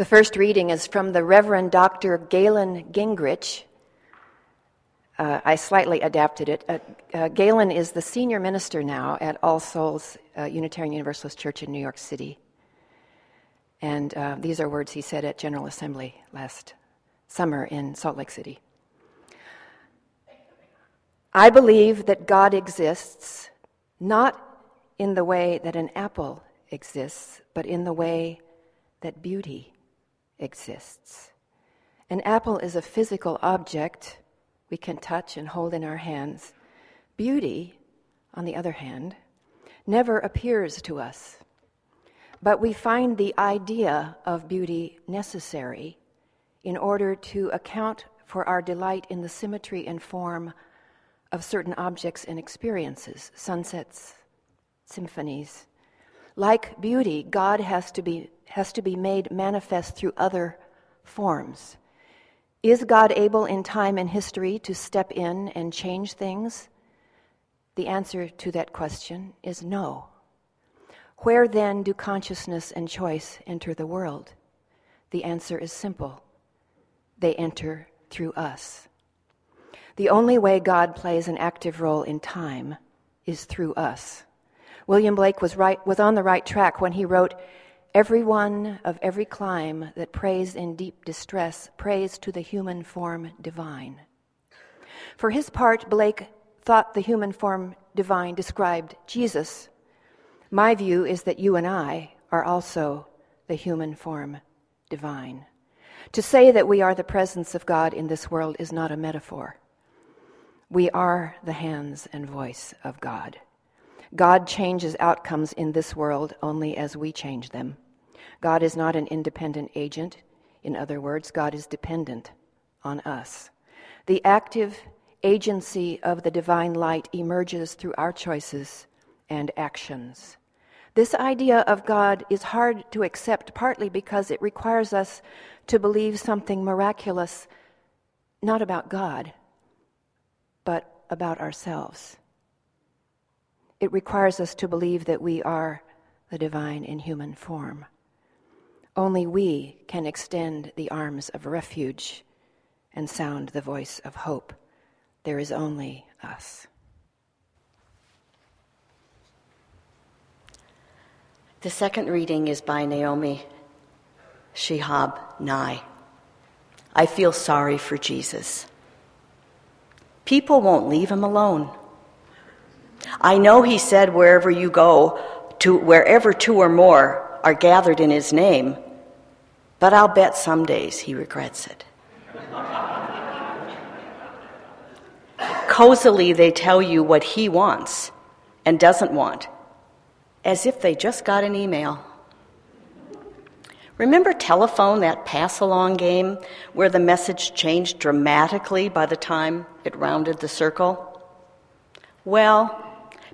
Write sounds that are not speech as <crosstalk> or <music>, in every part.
The first reading is from the Reverend Dr. Galen Guengerich. Uh, I slightly adapted it. Uh, uh, Galen is the senior minister now at All Souls uh, Unitarian Universalist Church in New York City. And uh, these are words he said at General Assembly last summer in Salt Lake City. I believe that God exists not in the way that an apple exists, but in the way that beauty exists. An apple is a physical object we can touch and hold in our hands. Beauty, on the other hand, never appears to us. But we find the idea of beauty necessary in order to account for our delight in the symmetry and form of certain objects and experiences, sunsets, symphonies. Like beauty, God has to be, has to be made manifest through other forms. Is God able in time and history to step in and change things? The answer to that question is no. Where then do consciousness and choice enter the world? The answer is simple they enter through us. The only way God plays an active role in time is through us. William Blake was, right, was on the right track when he wrote, Every one of every clime that prays in deep distress prays to the human form divine. For his part, Blake thought the human form divine described Jesus. My view is that you and I are also the human form divine. To say that we are the presence of God in this world is not a metaphor. We are the hands and voice of God. God changes outcomes in this world only as we change them. God is not an independent agent. In other words, God is dependent on us. The active agency of the divine light emerges through our choices and actions. This idea of God is hard to accept partly because it requires us to believe something miraculous, not about God, but about ourselves. It requires us to believe that we are the divine in human form. Only we can extend the arms of refuge and sound the voice of hope. There is only us. The second reading is by Naomi Shihab Nye. I feel sorry for Jesus. People won't leave him alone. I know he said, wherever you go, to wherever two or more are gathered in his name, but I'll bet some days he regrets it. Cozily, they tell you what he wants and doesn't want, as if they just got an email. Remember telephone, that pass along game, where the message changed dramatically by the time it rounded the circle? Well,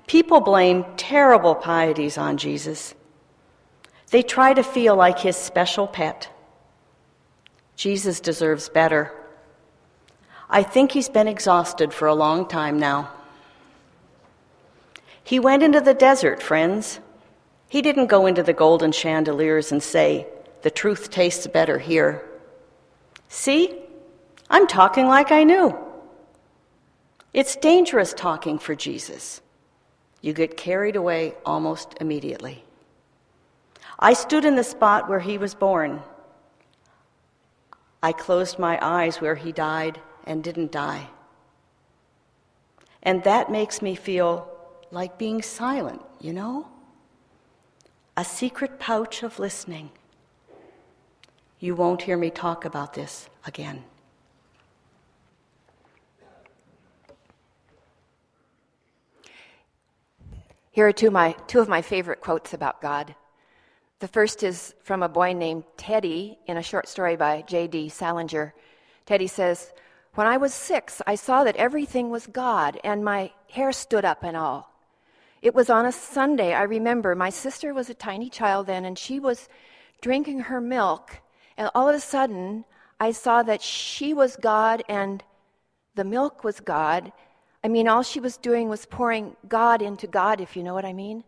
people blame terrible pieties on Jesus. They try to feel like his special pet. Jesus deserves better. I think he's been exhausted for a long time now. He went into the desert, friends. He didn't go into the golden chandeliers and say, the truth tastes better here. See? I'm talking like I knew. It's dangerous talking for Jesus. You get carried away almost immediately. I stood in the spot where he was born. I closed my eyes where he died and didn't die. And that makes me feel like being silent, you know? A secret pouch of listening. You won't hear me talk about this again. Here are two, my, two of my favorite quotes about God. The first is from a boy named Teddy in a short story by J.D. Salinger. Teddy says, When I was six, I saw that everything was God, and my hair stood up and all. It was on a Sunday, I remember. My sister was a tiny child then, and she was drinking her milk and all of a sudden, I saw that she was God and the milk was God. I mean, all she was doing was pouring God into God, if you know what I mean.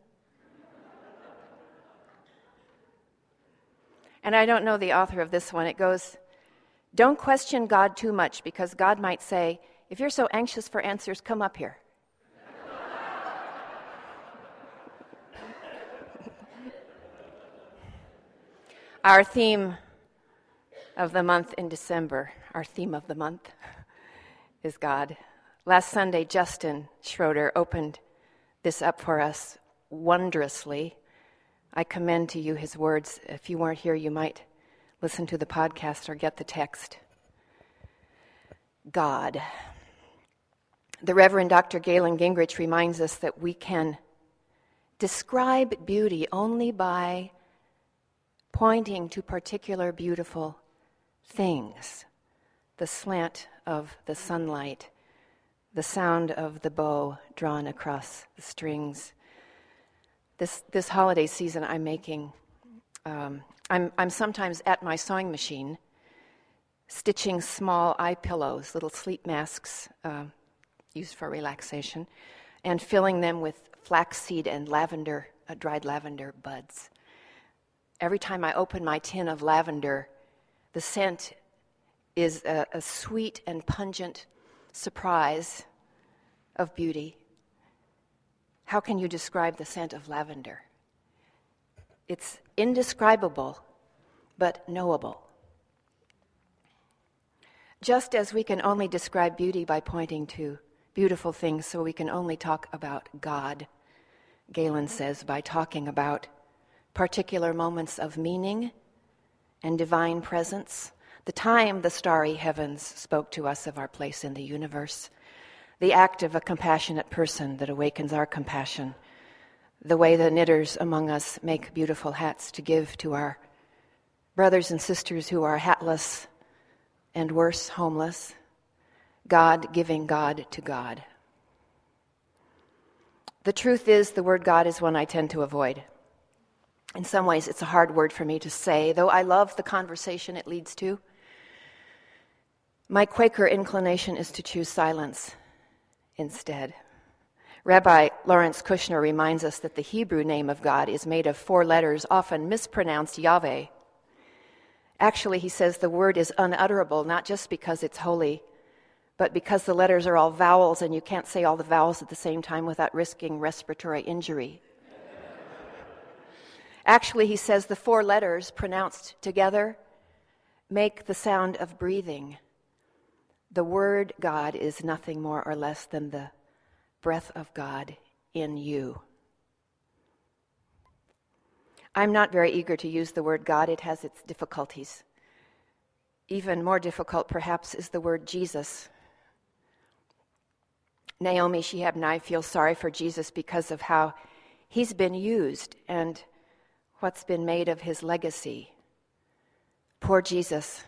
And I don't know the author of this one. It goes, Don't question God too much because God might say, If you're so anxious for answers, come up here. Our theme of the month in December, our theme of the month, is God. Last Sunday, Justin Schroeder opened this up for us wondrously. I commend to you his words. If you weren't here, you might listen to the podcast or get the text. God. The Reverend Dr. Galen Guengerich reminds us that we can describe beauty only by pointing to particular beautiful things the slant of the sunlight, the sound of the bow drawn across the strings. This, this holiday season, I'm making, um, I'm, I'm sometimes at my sewing machine stitching small eye pillows, little sleep masks uh, used for relaxation, and filling them with flaxseed and lavender, uh, dried lavender buds every time I open my tin of lavender, the scent is a, a sweet and pungent surprise of beauty. How can you describe the scent of lavender? It's indescribable, but knowable. Just as we can only describe beauty by pointing to beautiful things, so we can only talk about God, Galen says, by talking about particular moments of meaning and divine presence, the time the starry heavens spoke to us of our place in the universe, the act of a compassionate person that awakens our compassion, the way the knitters among us make beautiful hats to give to our brothers and sisters who are hatless and worse, homeless, God giving God to God. The truth is, the word God is one I tend to avoid. In some ways, it's a hard word for me to say, though I love the conversation it leads to. My Quaker inclination is to choose silence instead. Rabbi Lawrence Kushner reminds us that the Hebrew name of God is made of four letters, often mispronounced Yahweh. Actually, he says the word is unutterable, not just because it's holy, but because the letters are all vowels and you can't say all the vowels at the same time without risking respiratory injury. Actually, he says the four letters pronounced together make the sound of breathing. The word God is nothing more or less than the breath of God in you. I'm not very eager to use the word God, it has its difficulties. Even more difficult, perhaps, is the word Jesus. Naomi Shihab and I feel sorry for Jesus because of how he's been used and what's been made of his legacy. Poor Jesus.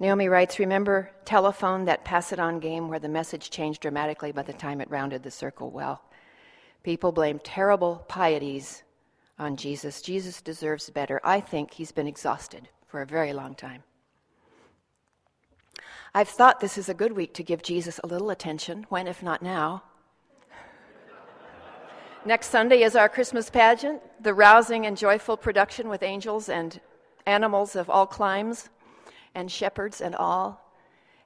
Naomi writes Remember telephone, that pass it on game where the message changed dramatically by the time it rounded the circle? Well, people blame terrible pieties on Jesus. Jesus deserves better. I think he's been exhausted for a very long time. I've thought this is a good week to give Jesus a little attention. When, if not now? <laughs> Next Sunday is our Christmas pageant, the rousing and joyful production with angels and animals of all climes and shepherds and all.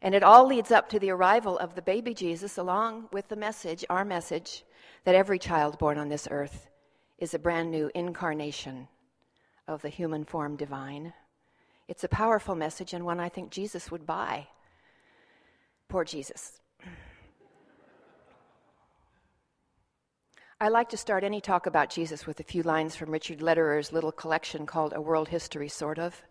And it all leads up to the arrival of the baby Jesus, along with the message, our message, that every child born on this earth is a brand new incarnation of the human form divine. It's a powerful message and one I think Jesus would buy. Poor Jesus. I like to start any talk about Jesus with a few lines from Richard Lederer's little collection called A World History, sort of.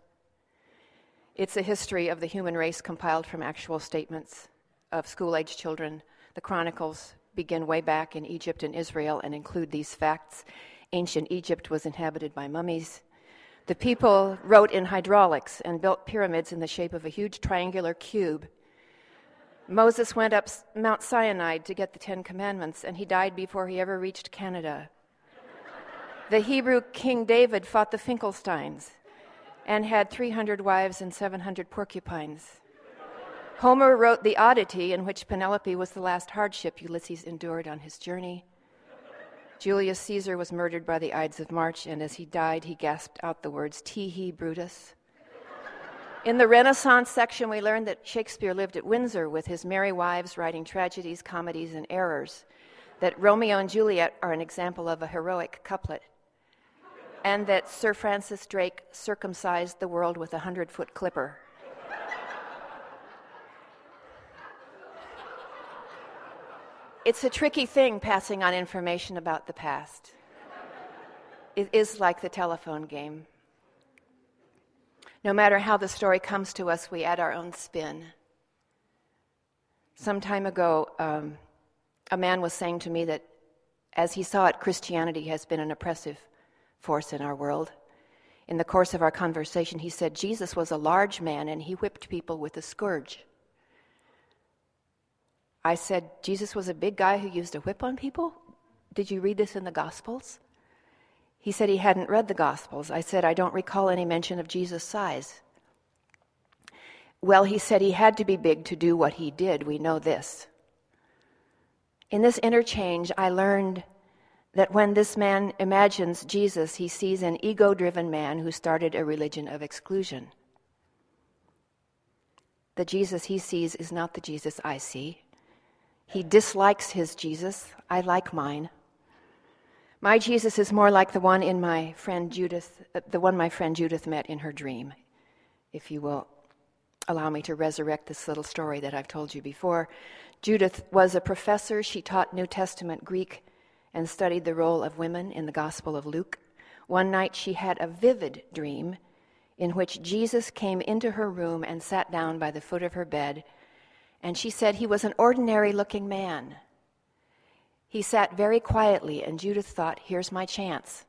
It's a history of the human race compiled from actual statements of school age children. The chronicles begin way back in Egypt and Israel and include these facts. Ancient Egypt was inhabited by mummies. The people wrote in hydraulics and built pyramids in the shape of a huge triangular cube Moses went up Mount Sinai to get the Ten Commandments, and he died before he ever reached Canada. the Hebrew King David fought the Finkelsteins and had 300 wives and 700 porcupines. Homer wrote the oddity in which Penelope was the last hardship Ulysses endured on his journey. Julius Caesar was murdered by the Ides of March, and as he died, he gasped out the words, Tehe Brutus. In the Renaissance section, we learned that Shakespeare lived at Windsor with his merry wives writing tragedies, comedies, and errors, that Romeo and Juliet are an example of a heroic couplet, and that Sir Francis Drake circumcised the world with a hundred foot clipper. it's a tricky thing passing on information about the past. It is like the telephone game. No matter how the story comes to us, we add our own spin. Some time ago, um, a man was saying to me that as he saw it, Christianity has been an oppressive force in our world. In the course of our conversation, he said Jesus was a large man and he whipped people with a scourge. I said, Jesus was a big guy who used a whip on people? Did you read this in the Gospels? He said he hadn't read the Gospels. I said, I don't recall any mention of Jesus' size. Well, he said he had to be big to do what he did. We know this. In this interchange, I learned that when this man imagines Jesus, he sees an ego driven man who started a religion of exclusion. The Jesus he sees is not the Jesus I see. He dislikes his Jesus. I like mine. My Jesus is more like the one in my friend Judith, uh, the one my friend Judith met in her dream. If you will allow me to resurrect this little story that I've told you before. Judith was a professor. She taught New Testament Greek and studied the role of women in the Gospel of Luke. One night she had a vivid dream in which Jesus came into her room and sat down by the foot of her bed. And she said he was an ordinary looking man he sat very quietly, and Judith thought, Here's my chance.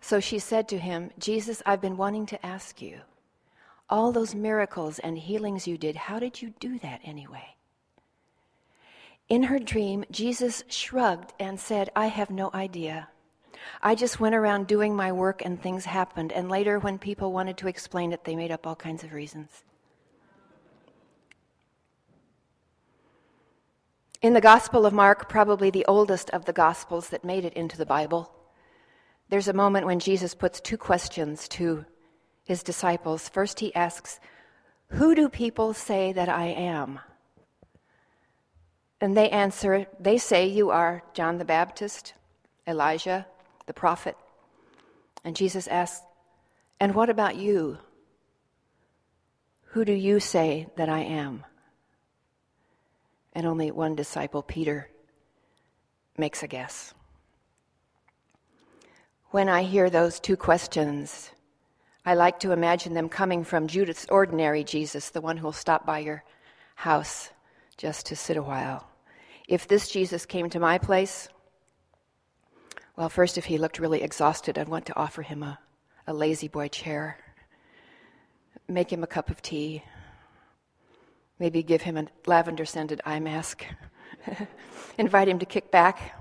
So she said to him, Jesus, I've been wanting to ask you, all those miracles and healings you did, how did you do that anyway? In her dream, Jesus shrugged and said, I have no idea. I just went around doing my work and things happened, and later, when people wanted to explain it, they made up all kinds of reasons. In the Gospel of Mark, probably the oldest of the Gospels that made it into the Bible, there's a moment when Jesus puts two questions to his disciples. First, he asks, Who do people say that I am? And they answer, They say you are John the Baptist, Elijah, the prophet. And Jesus asks, And what about you? Who do you say that I am? and only one disciple, Peter, makes a guess. When I hear those two questions, I like to imagine them coming from Judith's ordinary Jesus, the one who'll stop by your house just to sit a while. If this Jesus came to my place, well, first, if he looked really exhausted, I'd want to offer him a, a La-Z-Boy chair, make him a cup of tea, Maybe give him a lavender scented eye mask. <laughs> Invite him to kick back.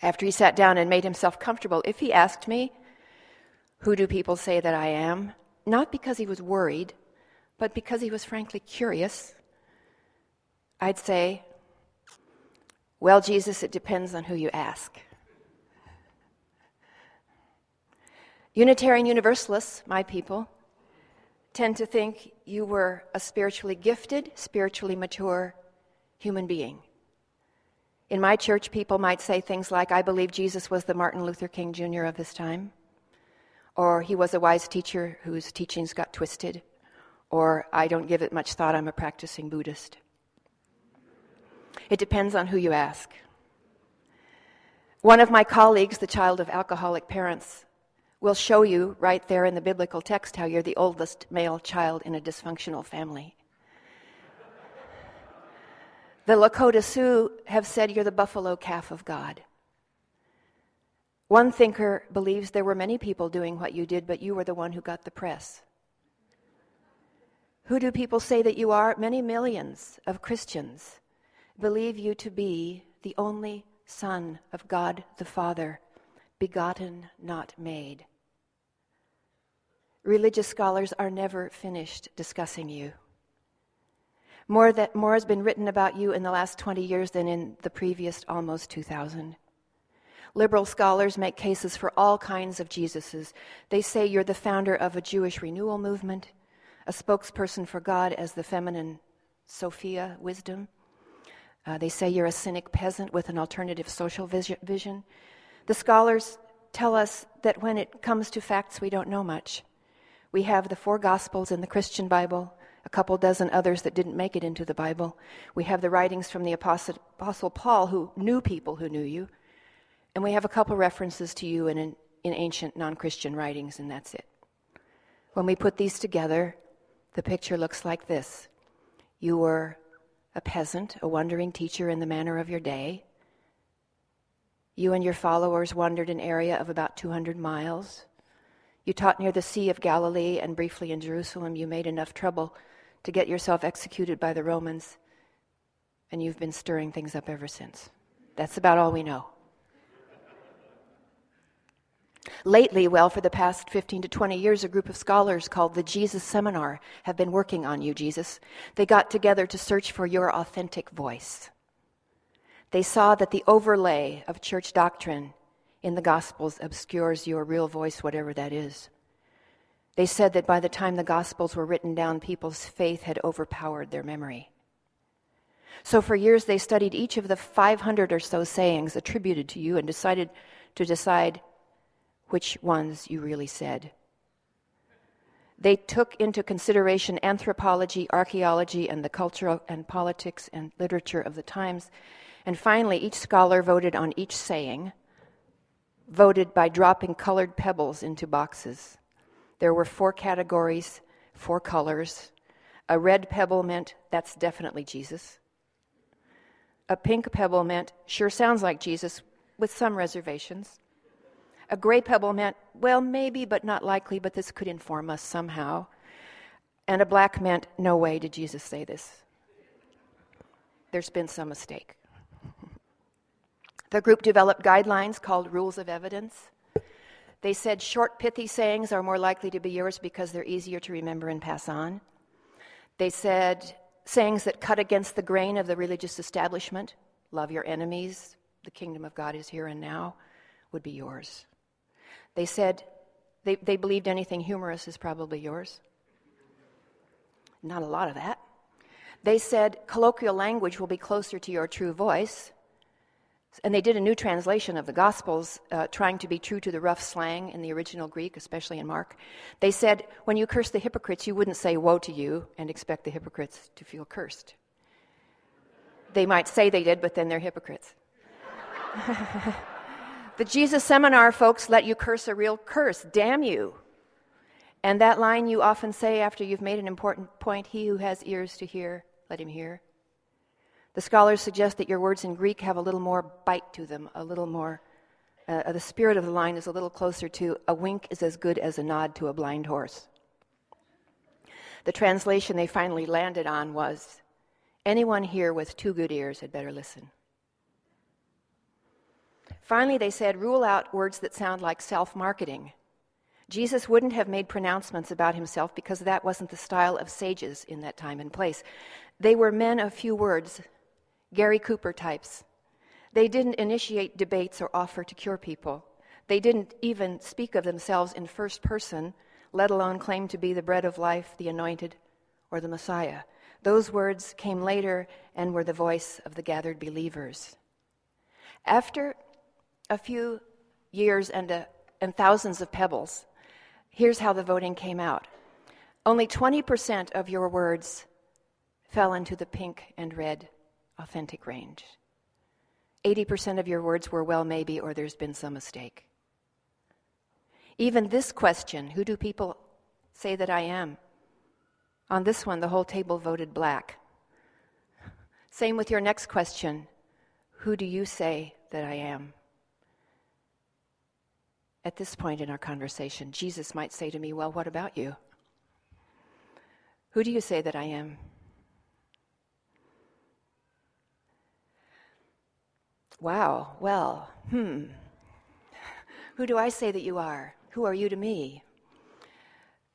After he sat down and made himself comfortable, if he asked me, Who do people say that I am? Not because he was worried, but because he was frankly curious, I'd say, Well, Jesus, it depends on who you ask. Unitarian Universalists, my people, tend to think you were a spiritually gifted, spiritually mature human being. In my church, people might say things like, I believe Jesus was the Martin Luther King Jr. of his time, or he was a wise teacher whose teachings got twisted, or I don't give it much thought, I'm a practicing Buddhist. It depends on who you ask. One of my colleagues, the child of alcoholic parents, will show you right there in the biblical text how you're the oldest male child in a dysfunctional family. The Lakota Sioux have said you're the buffalo calf of God. One thinker believes there were many people doing what you did, but you were the one who got the press. Who do people say that you are? Many millions of Christians believe you to be the only Son of God the Father, begotten, not made religious scholars are never finished discussing you. More, that, more has been written about you in the last 20 years than in the previous almost 2,000. Liberal scholars make cases for all kinds of Jesuses. They say you're the founder of a Jewish renewal movement, a spokesperson for God as the feminine Sophia wisdom. Uh, they say you're a cynic peasant with an alternative social vision. The scholars tell us that when it comes to facts, we don't know much. We have the four Gospels in the Christian Bible, a couple dozen others that didn't make it into the Bible. We have the writings from the Apostle, Apostle Paul, who knew people who knew you. And we have a couple references to you in, in ancient non Christian writings, and that's it. When we put these together, the picture looks like this You were a peasant, a wandering teacher in the manner of your day. You and your followers wandered an area of about 200 miles. You taught near the Sea of Galilee and briefly in Jerusalem. You made enough trouble to get yourself executed by the Romans, and you've been stirring things up ever since. That's about all we know. Lately, well, for the past 15 to 20 years, a group of scholars called the Jesus Seminar have been working on you, Jesus. They got together to search for your authentic voice. They saw that the overlay of church doctrine in the Gospels obscures your real voice, whatever that is. They said that by the time the Gospels were written down, people's faith had overpowered their memory. So for years, they studied each of the 500 or so sayings attributed to you and decided to decide which ones you really said. They took into consideration anthropology, archaeology, and the cultural and politics and literature of the times. And finally, each scholar voted on each saying, voted by dropping colored pebbles into boxes. There were four categories, four colors. A red pebble meant that's definitely Jesus. A pink pebble meant sure sounds like Jesus, with some reservations. A gray pebble meant, well, maybe, but not likely, but this could inform us somehow. And a black meant, no way did Jesus say this. There's been some mistake. The group developed guidelines called Rules of Evidence. They said short, pithy sayings are more likely to be yours because they're easier to remember and pass on. They said sayings that cut against the grain of the religious establishment, love your enemies, the kingdom of God is here and now, would be yours. They said they, they believed anything humorous is probably yours. Not a lot of that. They said colloquial language will be closer to your true voice. And they did a new translation of the Gospels, uh, trying to be true to the rough slang in the original Greek, especially in Mark. They said, when you curse the hypocrites, you wouldn't say, Woe to you, and expect the hypocrites to feel cursed. They might say they did, but then they're hypocrites. <laughs> The Jesus seminar folks let you curse a real curse. Damn you. And that line you often say after you've made an important point He who has ears to hear, let him hear. The scholars suggest that your words in Greek have a little more bite to them, a little more. Uh, the spirit of the line is a little closer to a wink is as good as a nod to a blind horse. The translation they finally landed on was Anyone here with two good ears had better listen. Finally, they said, rule out words that sound like self marketing. Jesus wouldn't have made pronouncements about himself because that wasn't the style of sages in that time and place. They were men of few words, Gary Cooper types. They didn't initiate debates or offer to cure people. They didn't even speak of themselves in first person, let alone claim to be the bread of life, the anointed, or the Messiah. Those words came later and were the voice of the gathered believers. After a few years and, a, and thousands of pebbles, here's how the voting came out. Only 20% of your words fell into the pink and red authentic range. 80% of your words were well, maybe, or there's been some mistake. Even this question, who do people say that I am? On this one, the whole table voted black. Same with your next question who do you say that I am? At this point in our conversation, Jesus might say to me, Well, what about you? Who do you say that I am? Wow, well, hmm. <laughs> Who do I say that you are? Who are you to me?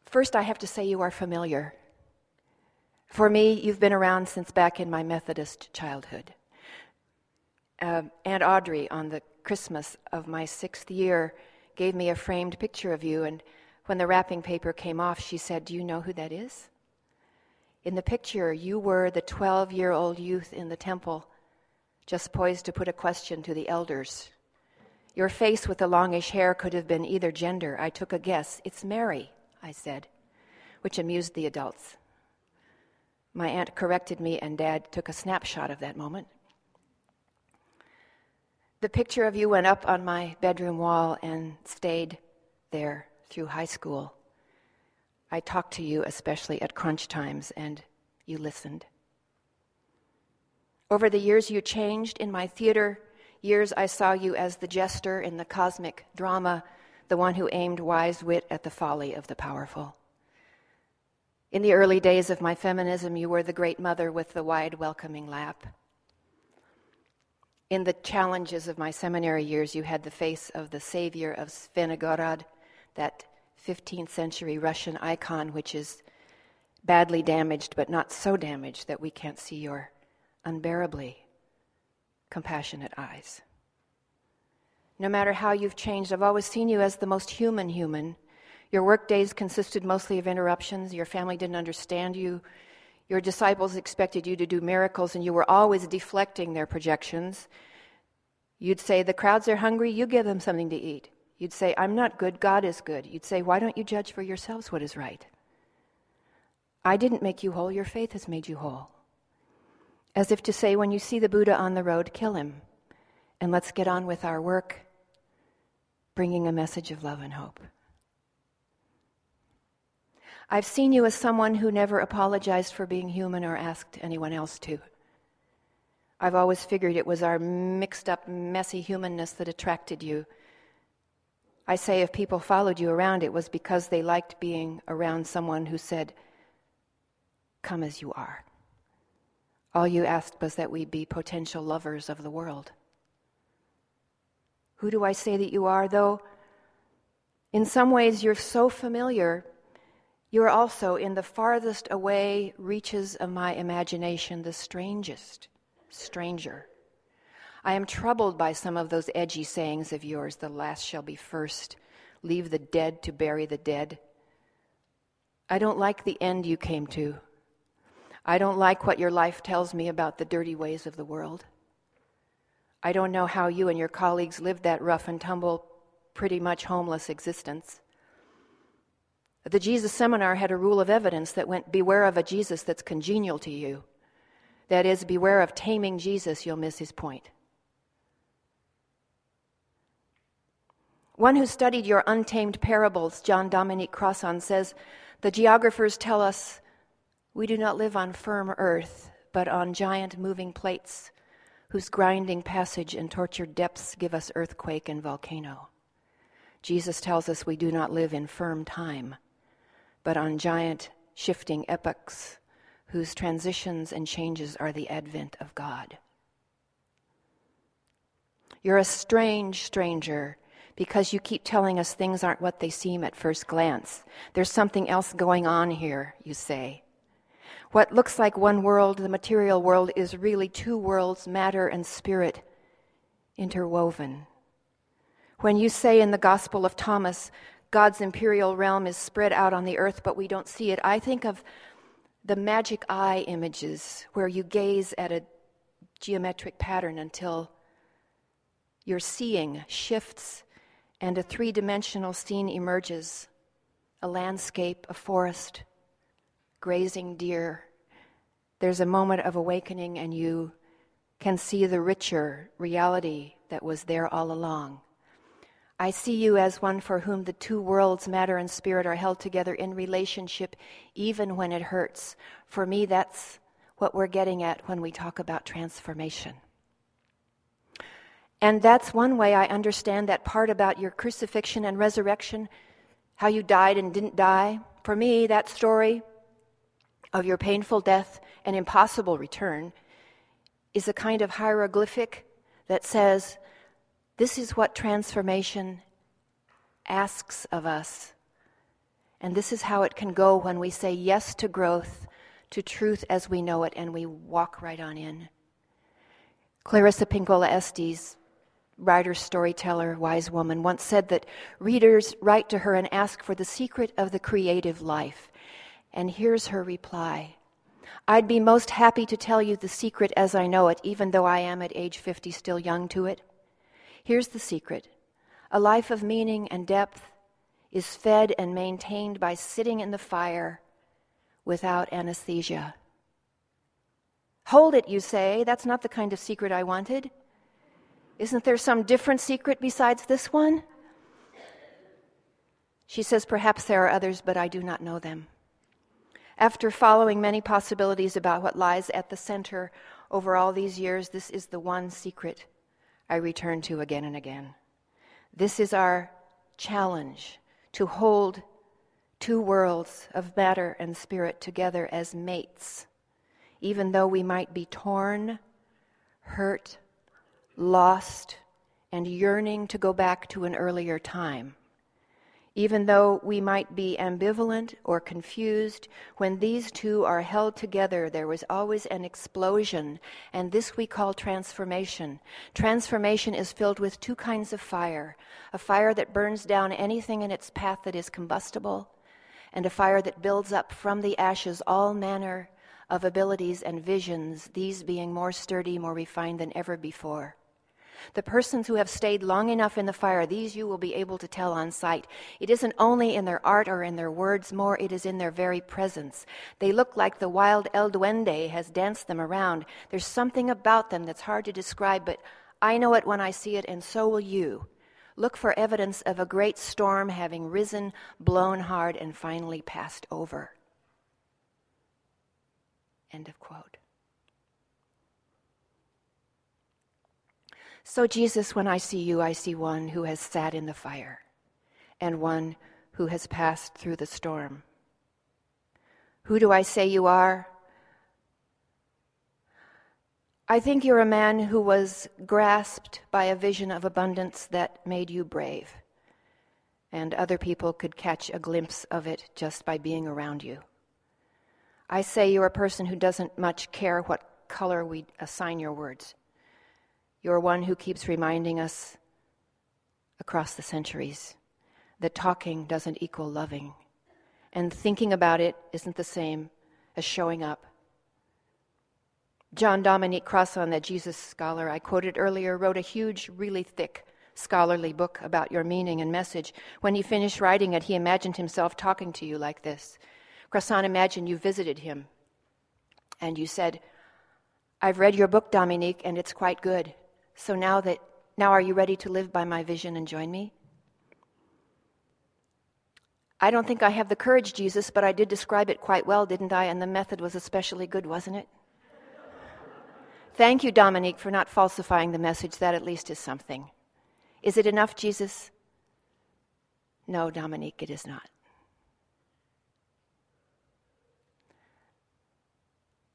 First, I have to say you are familiar. For me, you've been around since back in my Methodist childhood. Uh, Aunt Audrey on the Christmas of my sixth year gave me a framed picture of you, and when the wrapping paper came off, she said, Do you know who that is? In the picture, you were the 12 year old youth in the temple, just poised to put a question to the elders. Your face with the longish hair could have been either gender. I took a guess. It's Mary, I said, which amused the adults. My aunt corrected me, and Dad took a snapshot of that moment. The picture of you went up on my bedroom wall and stayed there through high school. I talked to you, especially at crunch times, and you listened. Over the years, you changed. In my theater years, I saw you as the jester in the cosmic drama, the one who aimed wise wit at the folly of the powerful. In the early days of my feminism, you were the great mother with the wide, welcoming lap. In the challenges of my seminary years, you had the face of the savior of Zvenigorod that 15th century Russian icon, which is badly damaged, but not so damaged that we can't see your unbearably compassionate eyes. No matter how you've changed, I've always seen you as the most human human. Your work days consisted mostly of interruptions. Your family didn't understand you. Your disciples expected you to do miracles, and you were always deflecting their projections. You'd say, The crowds are hungry, you give them something to eat. You'd say, I'm not good, God is good. You'd say, Why don't you judge for yourselves what is right? I didn't make you whole, your faith has made you whole. As if to say, when you see the Buddha on the road, kill him, and let's get on with our work, bringing a message of love and hope. I've seen you as someone who never apologized for being human or asked anyone else to. I've always figured it was our mixed up, messy humanness that attracted you I say if people followed you around, it was because they liked being around someone who said, Come as you are. All you asked was that we be potential lovers of the world. Who do I say that you are, though? In some ways, you're so familiar, you're also in the farthest away reaches of my imagination, the strangest stranger. I am troubled by some of those edgy sayings of yours the last shall be first, leave the dead to bury the dead. I don't like the end you came to. I don't like what your life tells me about the dirty ways of the world. I don't know how you and your colleagues lived that rough and tumble, pretty much homeless existence. The Jesus seminar had a rule of evidence that went beware of a Jesus that's congenial to you. That is, beware of taming Jesus, you'll miss his point. One who studied your untamed parables, John Dominic Crossan, says the geographers tell us we do not live on firm earth, but on giant moving plates whose grinding passage and tortured depths give us earthquake and volcano. Jesus tells us we do not live in firm time, but on giant shifting epochs whose transitions and changes are the advent of God. You're a strange stranger because you keep telling us things aren't what they seem at first glance. There's something else going on here, you say. What looks like one world, the material world, is really two worlds, matter and spirit, interwoven. When you say in the Gospel of Thomas, God's imperial realm is spread out on the earth, but we don't see it, I think of the magic eye images where you gaze at a geometric pattern until your seeing shifts and a three dimensional scene emerges a landscape, a forest, grazing deer. There's a moment of awakening, and you can see the richer reality that was there all along. I see you as one for whom the two worlds, matter and spirit, are held together in relationship, even when it hurts. For me, that's what we're getting at when we talk about transformation. And that's one way I understand that part about your crucifixion and resurrection, how you died and didn't die. For me, that story of your painful death and impossible return is a kind of hieroglyphic that says, This is what transformation asks of us. And this is how it can go when we say yes to growth, to truth as we know it, and we walk right on in. Clarissa Pinkola Estes writer, storyteller, wise woman, once said that readers write to her and ask for the secret of the creative life. And here's her reply I'd be most happy to tell you the secret as I know it, even though I am at age 50 still young to it. Here's the secret a life of meaning and depth is fed and maintained by sitting in the fire without anesthesia. Hold it, you say. That's not the kind of secret I wanted. Isn't there some different secret besides this one? She says, Perhaps there are others, but I do not know them. After following many possibilities about what lies at the center over all these years, this is the one secret I return to again and again. This is our challenge to hold two worlds of matter and spirit together as mates, even though we might be torn, hurt, lost, and yearning to go back to an earlier time. Even though we might be ambivalent or confused, when these two are held together, there was always an explosion, and this we call transformation. Transformation is filled with two kinds of fire a fire that burns down anything in its path that is combustible, and a fire that builds up from the ashes all manner of abilities and visions, these being more sturdy, more refined than ever before. The persons who have stayed long enough in the fire, these you will be able to tell on sight. It isn't only in their art or in their words, more it is in their very presence. They look like the wild El Duende has danced them around. There's something about them that's hard to describe, but I know it when I see it, and so will you. Look for evidence of a great storm having risen, blown hard, and finally passed over. End of quote. So, Jesus, when I see you, I see one who has sat in the fire and one who has passed through the storm. Who do I say you are? I think you're a man who was grasped by a vision of abundance that made you brave, and other people could catch a glimpse of it just by being around you. I say you're a person who doesn't much care what color we assign your words. You're one who keeps reminding us across the centuries that talking doesn't equal loving, and thinking about it isn't the same as showing up. John Dominic Crossan, the Jesus scholar I quoted earlier, wrote a huge, really thick scholarly book about your meaning and message. When he finished writing it, he imagined himself talking to you like this. Crossan imagined you visited him and you said, I've read your book, Dominic, and it's quite good. So now that now are you ready to live by my vision and join me? I don't think I have the courage, Jesus, but I did describe it quite well, didn't I? And the method was especially good, wasn't it? Thank you, Dominic, for not falsifying the message. That at least is something. Is it enough, Jesus? No, Dominic, it is not.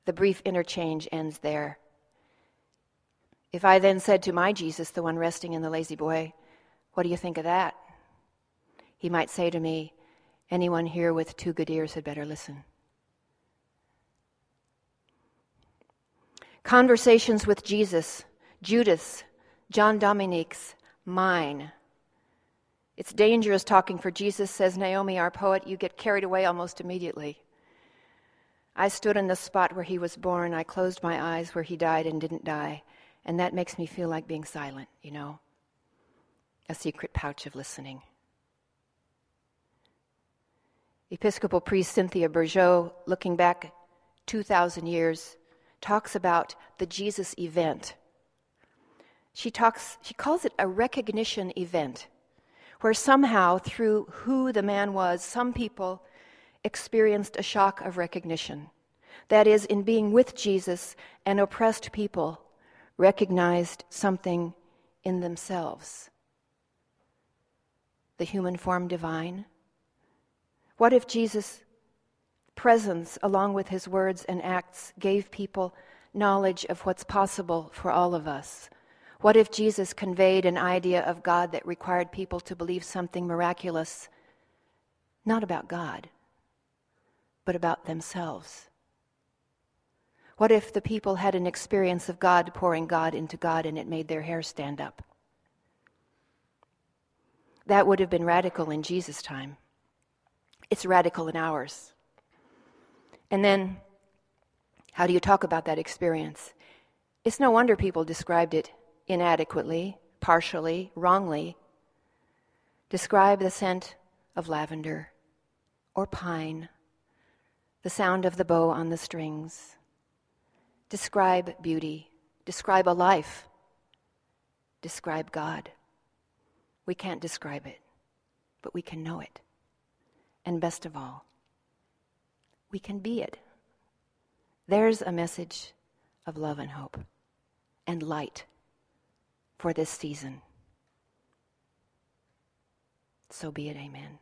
The brief interchange ends there. If I then said to my Jesus, the one resting in the La-Z-Boy, What do you think of that? He might say to me, Anyone here with two good ears had better listen. Conversations with Jesus, Judith's, John Dominic's, mine. It's dangerous talking for Jesus, says Naomi, our poet. You get carried away almost immediately. I stood in the spot where he was born. I closed my eyes where he died and didn't die. And that makes me feel like being silent, you know? A secret pouch of listening. Episcopal priest Cynthia Bourgeault, looking back 2,000 years, talks about the Jesus event. She, talks, she calls it a recognition event, where somehow, through who the man was, some people experienced a shock of recognition. That is, in being with Jesus, an oppressed people recognized something in themselves the human form divine? What if Jesus' presence, along with his words and acts, gave people knowledge of what's possible for all of us? What if Jesus conveyed an idea of God that required people to believe something miraculous, not about God, but about themselves? What if the people had an experience of God pouring God into God and it made their hair stand up? That would have been radical in Jesus' time. It's radical in ours. And then, how do you talk about that experience? It's no wonder people described it inadequately, partially, wrongly. Describe the scent of lavender or pine, the sound of the bow on the strings. Describe beauty, describe a life, describe God. We can't describe it, but we can know it. And best of all, we can be it. There's a message of love and hope and light for this season. So be it, amen.